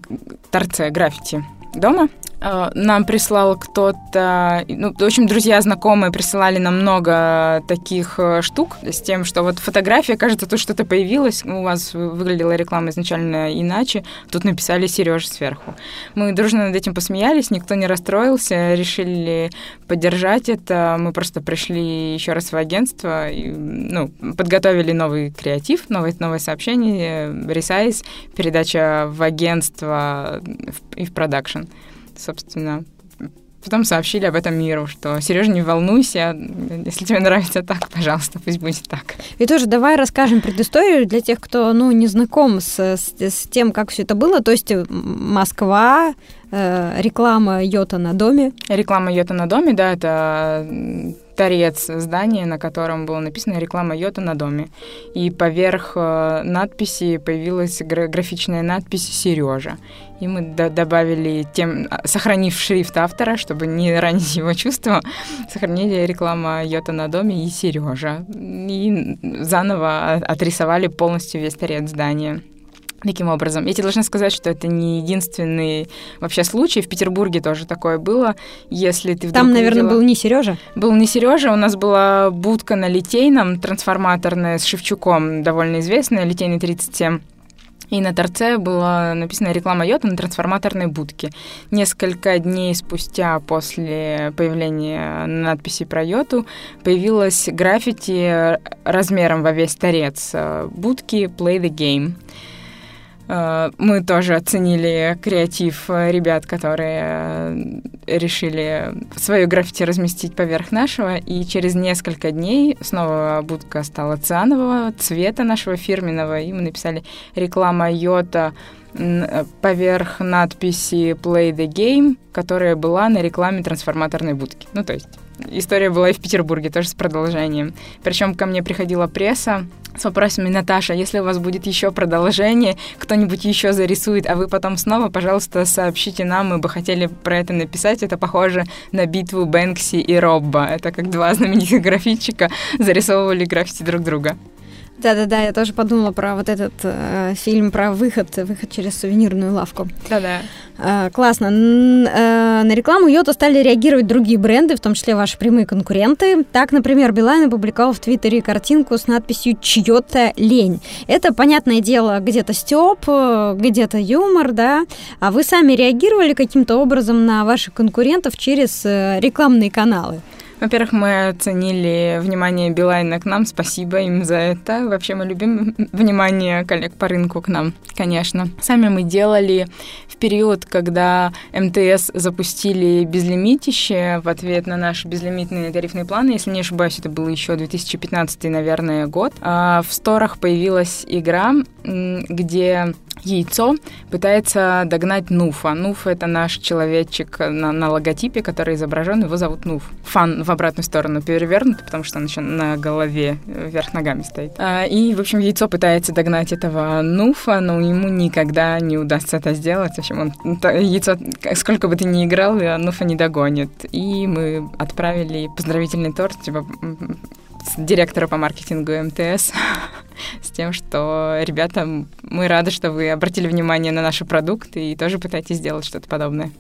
торце граффити дома. Э, нам прислал кто-то, ну, в общем, друзья, знакомые присылали нам много таких э, штук с тем, что вот фотография, кажется, тут что-то появилось, у вас выглядела реклама изначально иначе, тут написали Сережа сверху. Мы дружно над этим посмеялись, никто не расстроился, решили поддержать это. Мы просто пришли еще раз в агентство, и, ну, подготовили новый креатив, новое, новое сообщение, ресайз, передача в агентство и в продакшн. Собственно, потом сообщили об этом миру, что Сережа, не волнуйся, если тебе нравится так, пожалуйста, пусть будет так. И тоже давай расскажем предысторию для тех, кто ну, не знаком с, с, с тем, как все это было. То есть Москва, э, реклама Йота на доме. Реклама Йота на доме, да, это торец здания, на котором было написано реклама Йота на доме. И поверх э, надписи появилась графичная надпись Сережа. И мы добавили тем, а, сохранив шрифт автора, чтобы не ранить его чувства, сохранили реклама Йота на доме и Сережа. И заново отрисовали полностью весь торец здания. Таким образом, я тебе должна сказать, что это не единственный вообще случай. В Петербурге тоже такое было. Если ты Там, наверное, видела... был не Сережа. Был не Сережа. У нас была будка на Литейном, трансформаторная с Шевчуком, довольно известная, Литейный 37. И на торце была написана реклама Йота на трансформаторной будке. Несколько дней спустя после появления надписи про Йоту появилась граффити размером во весь торец э, будки «Play the Game». Э, мы тоже оценили креатив ребят, которые решили свою граффити разместить поверх нашего, и через несколько дней снова будка стала цианового цвета нашего фирменного, и мы написали реклама Йота поверх надписи Play the Game, которая была на рекламе трансформаторной будки. Ну, то есть история была и в Петербурге, тоже с продолжением. Причем ко мне приходила пресса с вопросами, Наташа, если у вас будет еще продолжение, кто-нибудь еще зарисует, а вы потом снова, пожалуйста, сообщите нам, мы бы хотели про это написать. Это похоже на битву Бэнкси и Робба. Это как два знаменитых графитчика зарисовывали граффити друг друга. Да-да-да, я тоже подумала про вот этот э, фильм про выход, выход через сувенирную лавку. Да-да. Э, классно. Н- э, на рекламу Йота стали реагировать другие бренды, в том числе ваши прямые конкуренты. Так, например, Билайн опубликовал в Твиттере картинку с надписью «Чьё-то лень». Это, понятное дело, где-то стёб, э, где-то юмор, да. А вы сами реагировали каким-то образом на ваших конкурентов через э, рекламные каналы? Во-первых, мы оценили внимание Билайна к нам, спасибо им за это. Вообще мы любим внимание коллег по рынку к нам, конечно. Сами мы делали в период, когда МТС запустили безлимитище в ответ на наши безлимитные тарифные планы. Если не ошибаюсь, это был еще 2015, наверное, год. А в сторах появилась игра, где яйцо пытается догнать Нуфа. Нуф — это наш человечек на, на логотипе, который изображен, его зовут Нуф. Фан в обратную сторону перевернут, потому что он еще на голове э, вверх ногами стоит. А, и, в общем, яйцо пытается догнать этого Нуфа, но ему никогда не удастся это сделать. В общем, он, яйцо, сколько бы ты ни играл, Нуфа не догонит. И мы отправили поздравительный торт, типа директора по маркетингу МТС с тем, что, ребята, мы рады, что вы обратили внимание на наши продукты и тоже пытаетесь сделать что-то подобное.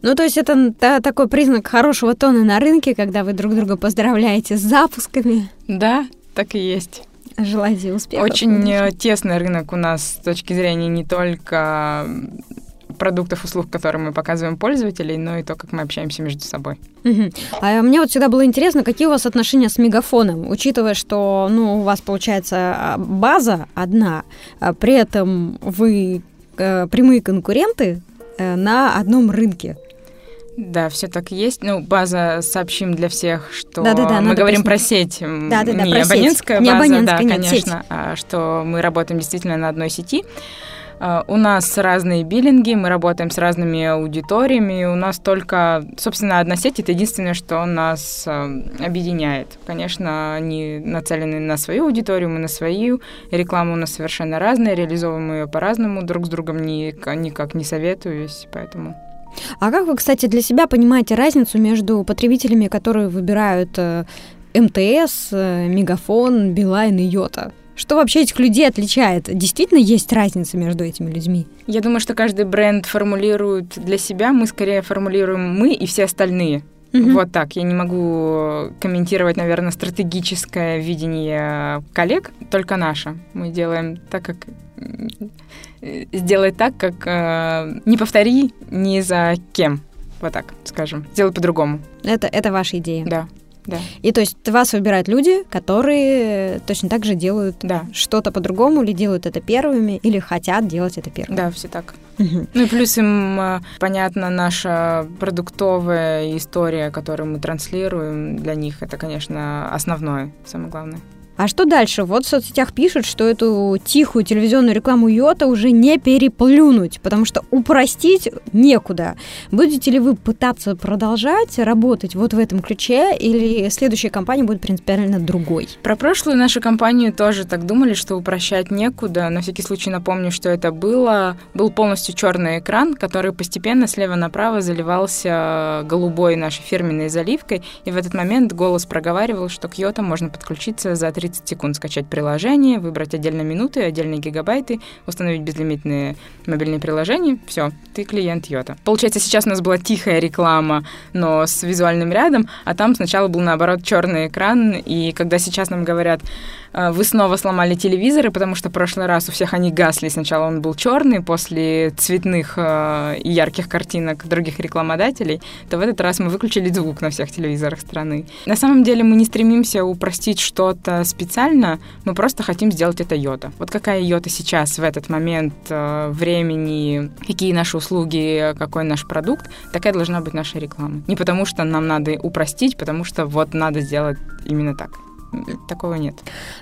Ну, то есть это да, такой признак хорошего тона на рынке, когда вы друг друга поздравляете с запусками. Да, так и есть. Желаю успеха. Очень конечно. тесный рынок у нас с точки зрения не только продуктов, услуг, которые мы показываем пользователей, но и то, как мы общаемся между собой. Угу. А мне вот всегда было интересно, какие у вас отношения с мегафоном, учитывая, что ну, у вас получается а, база одна, а при этом вы э, прямые конкуренты э, на одном рынке. Да, все так есть. Ну, база сообщим для всех, что да, да, да, мы говорим пояснить. про сеть, да, да, да, не про абонентская сеть. база, не абонентская, да, нет, конечно, сеть. А, что мы работаем действительно на одной сети. А, у нас разные биллинги, мы работаем с разными аудиториями, у нас только, собственно, одна сеть — это единственное, что нас а, объединяет. Конечно, они нацелены на свою аудиторию, мы на свою. Реклама у нас совершенно разная, реализовываем ее по-разному, друг с другом никак не советуюсь, поэтому... А как вы, кстати, для себя понимаете разницу между потребителями, которые выбирают э, МТС, э, Мегафон, Билайн и Йота? Что вообще этих людей отличает? Действительно есть разница между этими людьми? Я думаю, что каждый бренд формулирует для себя. Мы скорее формулируем мы и все остальные. Угу. Вот так. Я не могу комментировать, наверное, стратегическое видение коллег, только наше. Мы делаем так, как сделать так, как э, не повтори ни за кем. Вот так, скажем. Сделай по-другому. Это, это ваша идея. Да. Да. И то есть вас выбирают люди, которые точно так же делают Да. что-то по-другому, или делают это первыми, или хотят делать это первыми. Да, все так. Ну и плюс им э, понятна наша продуктовая история, которую мы транслируем. Для них это, конечно, основное, самое главное. А что дальше? Вот в соцсетях пишут, что эту тихую телевизионную рекламу Йота уже не переплюнуть, потому что упростить некуда. Будете ли вы пытаться продолжать работать вот в этом ключе, или следующая компания будет принципиально другой? Про прошлую нашу компанию тоже так думали, что упрощать некуда. На всякий случай напомню, что это было. Был полностью черный экран, который постепенно слева направо заливался голубой нашей фирменной заливкой. И в этот момент голос проговаривал, что к Йота можно подключиться за 30 секунд, скачать приложение, выбрать отдельно минуты, отдельные гигабайты, установить безлимитные мобильные приложения. Все, ты клиент Йота. Получается, сейчас у нас была тихая реклама, но с визуальным рядом, а там сначала был наоборот черный экран. И когда сейчас нам говорят, «Э, вы снова сломали телевизоры, потому что в прошлый раз у всех они гасли. Сначала он был черный, после цветных э, и ярких картинок других рекламодателей, то в этот раз мы выключили звук на всех телевизорах страны. На самом деле мы не стремимся упростить что-то специально, мы просто хотим сделать это йота. Вот какая йота сейчас, в этот момент э, времени, какие наши услуги, какой наш продукт, такая должна быть наша реклама. Не потому что нам надо упростить, потому что вот надо сделать именно так. Такого нет.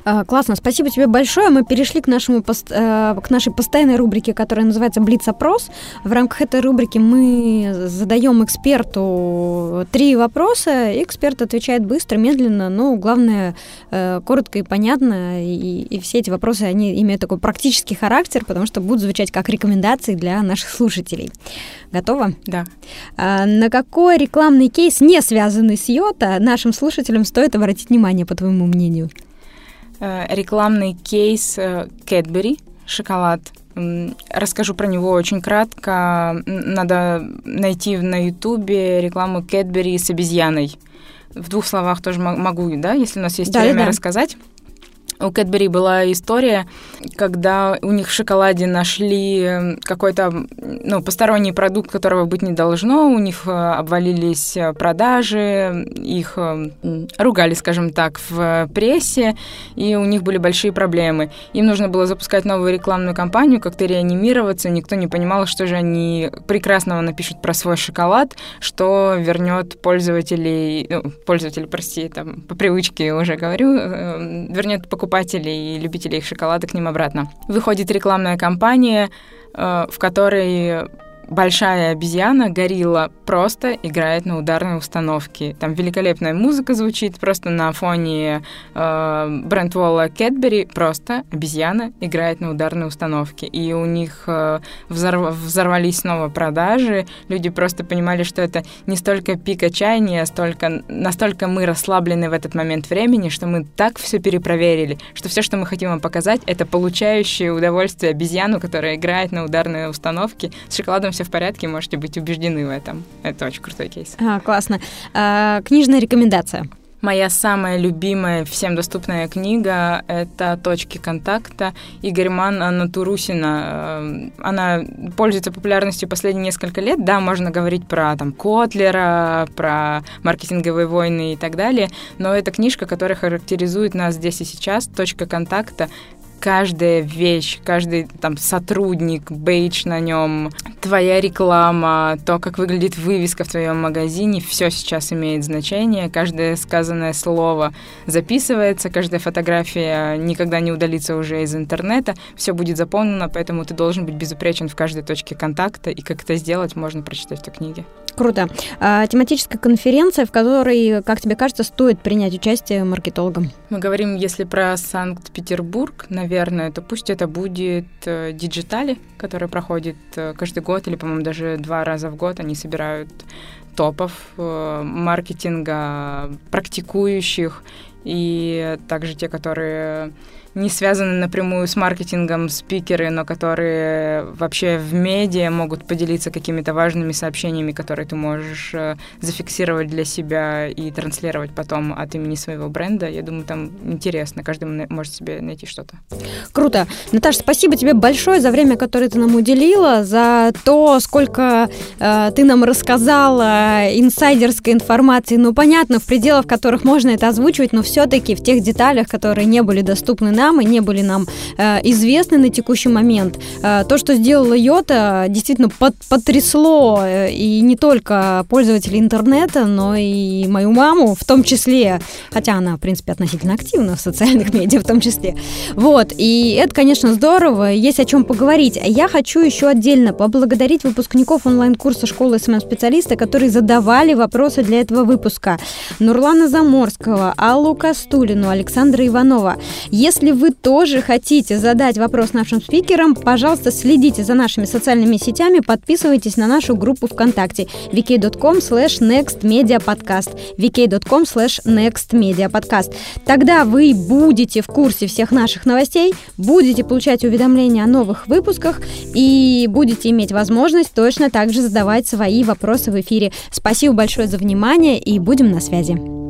А, Классно, спасибо тебе большое. Мы перешли к, нашему, э, к нашей постоянной рубрике, которая называется «Блиц-опрос». В рамках этой рубрики мы задаем эксперту три вопроса, эксперт отвечает быстро, медленно, но главное, э, коротко и понятно. И, и все эти вопросы, они имеют такой практический характер, потому что будут звучать как рекомендации для наших слушателей. Готово? Да. А на какой рекламный кейс, не связанный с Йота, нашим слушателям стоит обратить внимание, по твоему мнению? Э, рекламный кейс э, Cadbury шоколад. Расскажу про него очень кратко. Надо найти на Ютубе рекламу Cadbury с обезьяной. В двух словах тоже мо- могу, да, если у нас есть да, время да. рассказать. У Кэтбери была история, когда у них в шоколаде нашли э, какой-то ну, посторонний продукт, которого быть не должно. У них э, обвалились э, продажи, их э, ругали, скажем так, в прессе, и у них были большие проблемы. Им нужно было запускать новую рекламную кампанию, как-то реанимироваться. Никто не понимал, что же они прекрасного напишут про свой шоколад, что вернет пользователей, ну, пользователей, прости, там, по привычке уже говорю, вернет покупателей и любителей их шоколада к ним обратно. Выходит рекламная кампания, э, в которой большая обезьяна, горилла, просто играет на ударной установке. Там великолепная музыка звучит, просто на фоне э, Брентволла Кэтбери просто обезьяна играет на ударной установке. И у них э, взорв- взорвались снова продажи, люди просто понимали, что это не столько пик отчаяния, а столько, настолько мы расслаблены в этот момент времени, что мы так все перепроверили, что все, что мы хотим вам показать, это получающее удовольствие обезьяну, которая играет на ударной установке. С шоколадом все в порядке, можете быть убеждены в этом. Это очень крутой кейс. А, классно. А, книжная рекомендация. Моя самая любимая, всем доступная книга — это «Точки контакта» Игорьман Анна Турусина. Э, Она пользуется популярностью последние несколько лет. Да, можно говорить про там, Котлера, про маркетинговые войны и так далее, но это книжка, которая характеризует нас здесь и сейчас. «Точка контакта» каждая вещь, каждый там сотрудник, бейдж на нем, твоя реклама, то, как выглядит вывеска в твоем магазине, все сейчас имеет значение. Каждое сказанное слово записывается, каждая фотография никогда не удалится уже из интернета. Все будет заполнено, поэтому ты должен быть безупречен в каждой точке контакта, и как это сделать, можно прочитать в книге. Круто. А, тематическая конференция, в которой, как тебе кажется, стоит принять участие маркетологам? Мы говорим, если про Санкт-Петербург, наверное, то пусть это будет э, Digitale, который проходит э, каждый год, или, по-моему, даже два раза в год. Они собирают топов э, маркетинга, практикующих, и также те, которые не связаны напрямую с маркетингом спикеры, но которые вообще в медиа могут поделиться какими-то важными сообщениями, которые ты можешь э, зафиксировать для себя и транслировать потом от имени своего бренда. Я думаю, там интересно, каждый может себе найти что-то. Круто. Наташа, спасибо тебе большое за время, которое ты нам уделила, за то, сколько э, ты нам рассказала инсайдерской информации. Ну, понятно, в пределах которых можно это озвучивать, но все-таки в тех деталях, которые не были доступны нам и не были нам э, известны на текущий момент. Э, то, что сделала Йота, действительно под, потрясло э, и не только пользователей интернета, но и мою маму в том числе, хотя она, в принципе, относительно активна в социальных медиа в том числе. Вот, и это, конечно, здорово, есть о чем поговорить. Я хочу еще отдельно поблагодарить выпускников онлайн-курса школы SMM-специалиста, которые задавали вопросы для этого выпуска. Нурлана Заморского, Аллу Кастулину, Александра Иванова. Если вы тоже хотите задать вопрос нашим спикерам, пожалуйста, следите за нашими социальными сетями, подписывайтесь на нашу группу ВКонтакте vk.com slash nextmediapodcast vk.com slash nextmediapodcast. Тогда вы будете в курсе всех наших новостей, будете получать уведомления о новых выпусках и будете иметь возможность точно так же задавать свои вопросы в эфире. Спасибо большое за внимание и будем на связи.